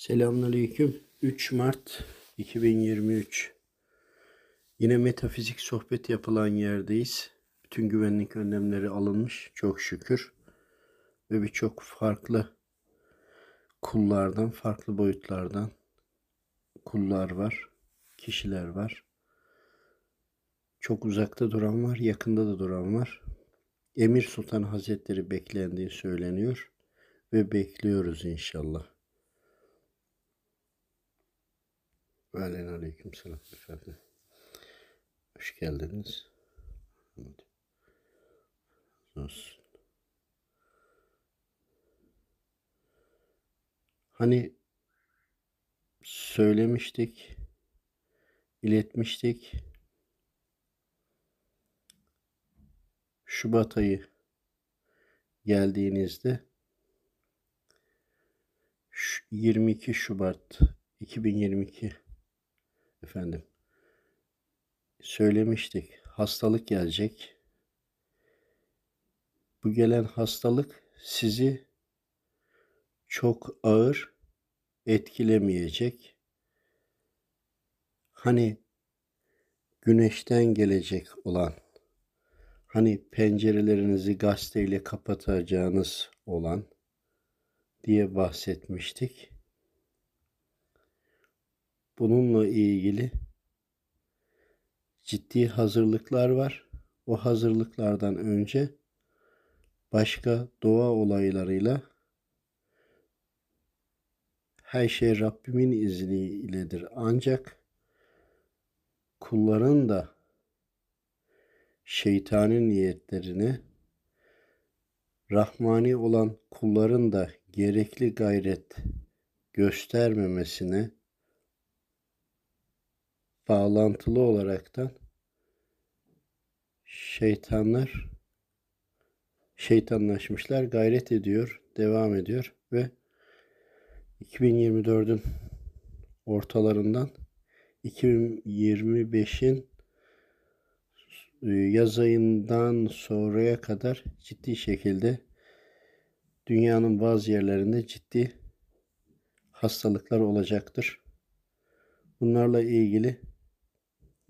Selamünaleyküm. 3 Mart 2023. Yine metafizik sohbet yapılan yerdeyiz. Bütün güvenlik önlemleri alınmış çok şükür. Ve birçok farklı kullardan, farklı boyutlardan kullar var, kişiler var. Çok uzakta duran var, yakında da duran var. Emir Sultan Hazretleri beklendiği söyleniyor ve bekliyoruz inşallah. Alen aleyküm selam efendim. Hoş geldiniz. Evet. Hani söylemiştik, iletmiştik. Şubat ayı geldiğinizde 22 Şubat 2022 efendim söylemiştik. Hastalık gelecek. Bu gelen hastalık sizi çok ağır etkilemeyecek. Hani güneşten gelecek olan, hani pencerelerinizi gazeteyle kapatacağınız olan diye bahsetmiştik. Bununla ilgili ciddi hazırlıklar var. O hazırlıklardan önce başka doğa olaylarıyla her şey Rabbimin izniyledir. Ancak kulların da şeytani niyetlerini Rahmani olan kulların da gerekli gayret göstermemesine bağlantılı olaraktan şeytanlar şeytanlaşmışlar, gayret ediyor, devam ediyor ve 2024'ün ortalarından 2025'in e, yaz ayından sonraya kadar ciddi şekilde dünyanın bazı yerlerinde ciddi hastalıklar olacaktır. Bunlarla ilgili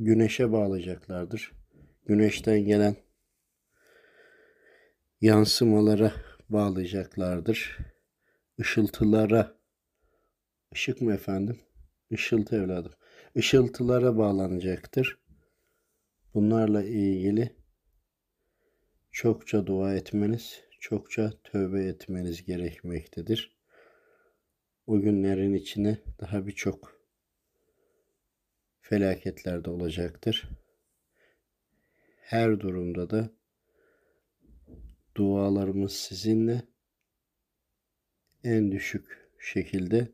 güneşe bağlayacaklardır. Güneşten gelen yansımalara bağlayacaklardır. Işıltılara, ışık mı efendim? Işıltı evladım. Işıltılara bağlanacaktır. Bunlarla ilgili çokça dua etmeniz, çokça tövbe etmeniz gerekmektedir. O günlerin içine daha birçok felaketler de olacaktır. Her durumda da dualarımız sizinle en düşük şekilde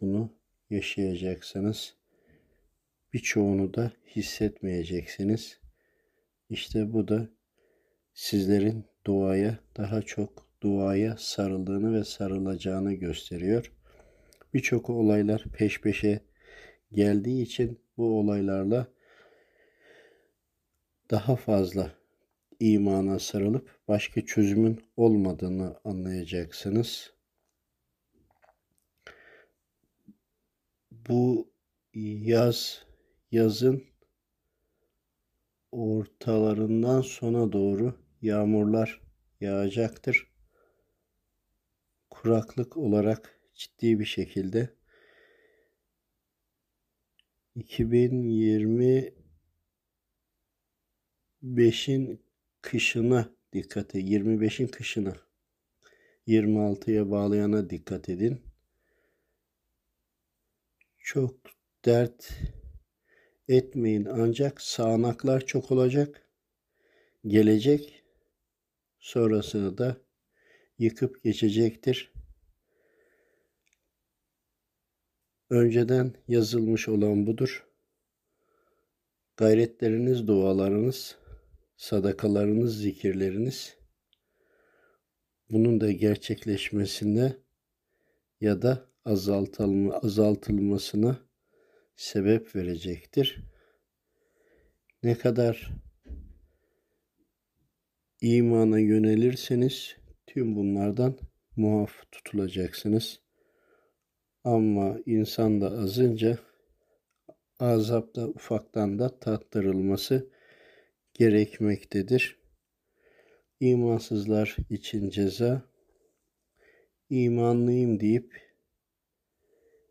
bunu yaşayacaksınız. Birçoğunu da hissetmeyeceksiniz. İşte bu da sizlerin duaya daha çok duaya sarıldığını ve sarılacağını gösteriyor. Birçok olaylar peş peşe geldiği için bu olaylarla daha fazla imana sarılıp başka çözümün olmadığını anlayacaksınız. Bu yaz yazın ortalarından sona doğru yağmurlar yağacaktır. Kuraklık olarak ciddi bir şekilde 2025'in kışına dikkat edin. 25'in kışına 26'ya bağlayana dikkat edin. Çok dert etmeyin ancak sağanaklar çok olacak. Gelecek sonrasını da yıkıp geçecektir. Önceden yazılmış olan budur. Gayretleriniz, dualarınız, sadakalarınız, zikirleriniz bunun da gerçekleşmesinde ya da azaltılma, azaltılmasına sebep verecektir. Ne kadar imana yönelirseniz tüm bunlardan muaf tutulacaksınız. Ama insan da azınca azapta ufaktan da tattırılması gerekmektedir. İmansızlar için ceza, imanlıyım deyip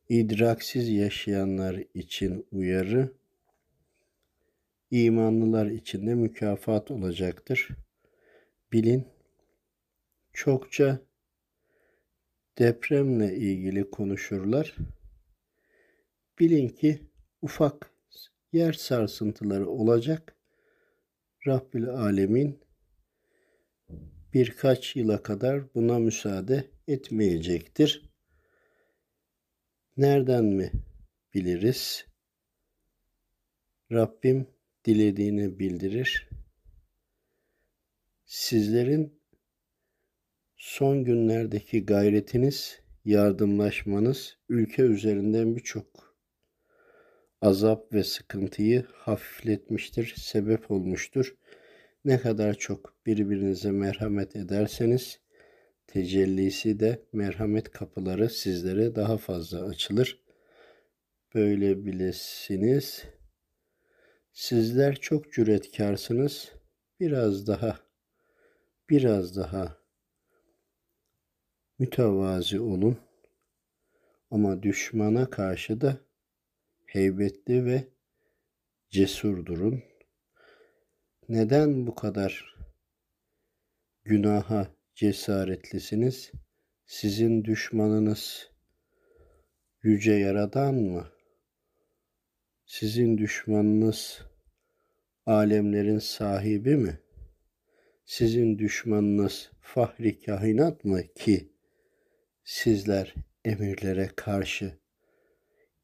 idraksiz yaşayanlar için uyarı, imanlılar için de mükafat olacaktır. Bilin, çokça depremle ilgili konuşurlar. Bilin ki ufak yer sarsıntıları olacak. Rabbül Alemin birkaç yıla kadar buna müsaade etmeyecektir. Nereden mi biliriz? Rabbim dilediğini bildirir. Sizlerin son günlerdeki gayretiniz, yardımlaşmanız ülke üzerinden birçok azap ve sıkıntıyı hafifletmiştir, sebep olmuştur. Ne kadar çok birbirinize merhamet ederseniz tecellisi de merhamet kapıları sizlere daha fazla açılır. Böyle bilesiniz. Sizler çok cüretkarsınız. Biraz daha biraz daha mütevazi olun. Ama düşmana karşı da heybetli ve cesur durun. Neden bu kadar günaha cesaretlisiniz? Sizin düşmanınız yüce yaradan mı? Sizin düşmanınız alemlerin sahibi mi? Sizin düşmanınız fahri kainat mı ki sizler emirlere karşı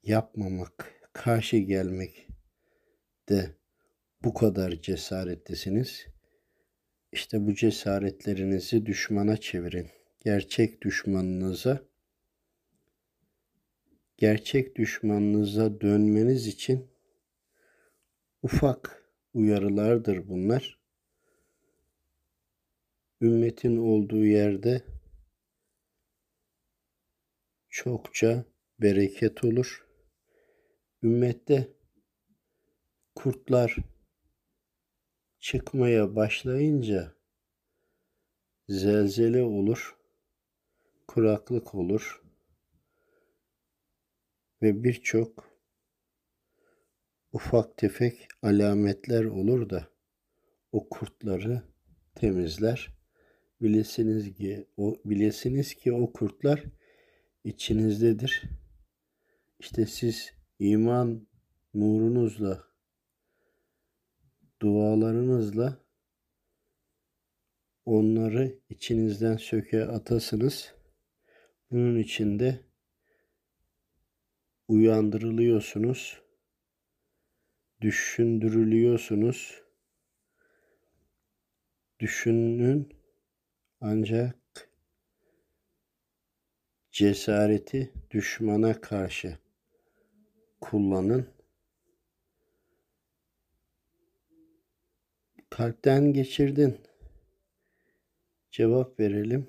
yapmamak, karşı gelmek de bu kadar cesaretlisiniz. İşte bu cesaretlerinizi düşmana çevirin. Gerçek düşmanınıza gerçek düşmanınıza dönmeniz için ufak uyarılardır bunlar. Ümmetin olduğu yerde çokça bereket olur. Ümmette kurtlar çıkmaya başlayınca zelzele olur, kuraklık olur ve birçok ufak tefek alametler olur da o kurtları temizler. Bilesiniz ki o bilesiniz ki o kurtlar içinizdedir. İşte siz iman nurunuzla dualarınızla onları içinizden söke atasınız. Bunun içinde uyandırılıyorsunuz, düşündürülüyorsunuz. Düşünün ancak cesareti düşmana karşı kullanın. Kalpten geçirdin. Cevap verelim.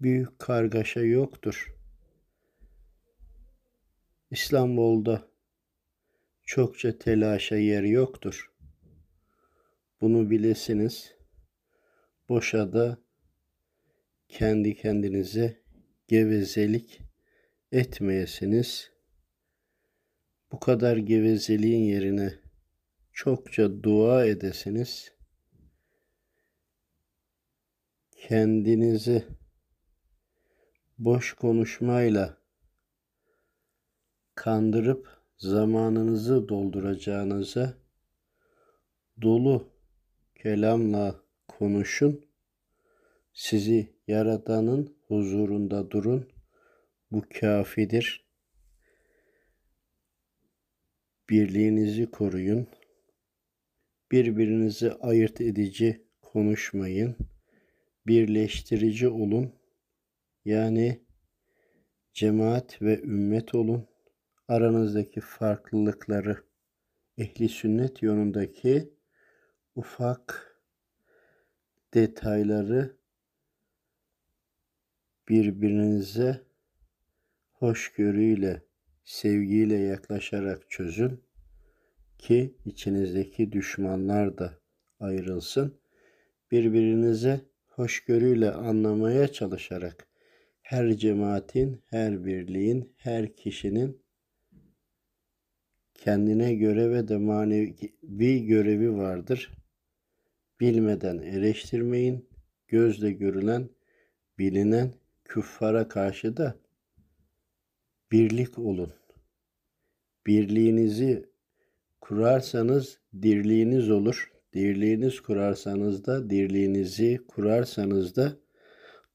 Büyük kargaşa yoktur. İstanbul'da çokça telaşa yer yoktur. Bunu bilesiniz. Boşa da kendi kendinize gevezelik etmeyesiniz. Bu kadar gevezeliğin yerine çokça dua edesiniz. Kendinizi boş konuşmayla kandırıp zamanınızı dolduracağınıza dolu kelamla konuşun. Sizi Yaradan'ın huzurunda durun. Bu kafidir. Birliğinizi koruyun. Birbirinizi ayırt edici konuşmayın. Birleştirici olun. Yani cemaat ve ümmet olun. Aranızdaki farklılıkları ehli sünnet yolundaki ufak detayları birbirinize hoşgörüyle, sevgiyle yaklaşarak çözün ki içinizdeki düşmanlar da ayrılsın. Birbirinize hoşgörüyle anlamaya çalışarak her cemaatin, her birliğin, her kişinin kendine göre ve de manevi görevi vardır. Bilmeden eleştirmeyin. Gözle görülen, bilinen küffara karşı da birlik olun. Birliğinizi kurarsanız dirliğiniz olur. Dirliğiniz kurarsanız da dirliğinizi kurarsanız da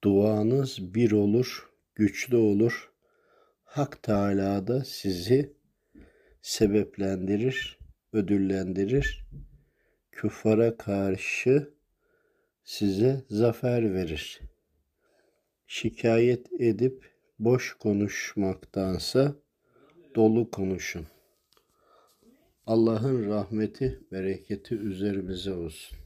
duanız bir olur, güçlü olur. Hak Teala da sizi sebeplendirir, ödüllendirir. Küffara karşı size zafer verir. Şikayet edip boş konuşmaktansa dolu konuşun. Allah'ın rahmeti, bereketi üzerimize olsun.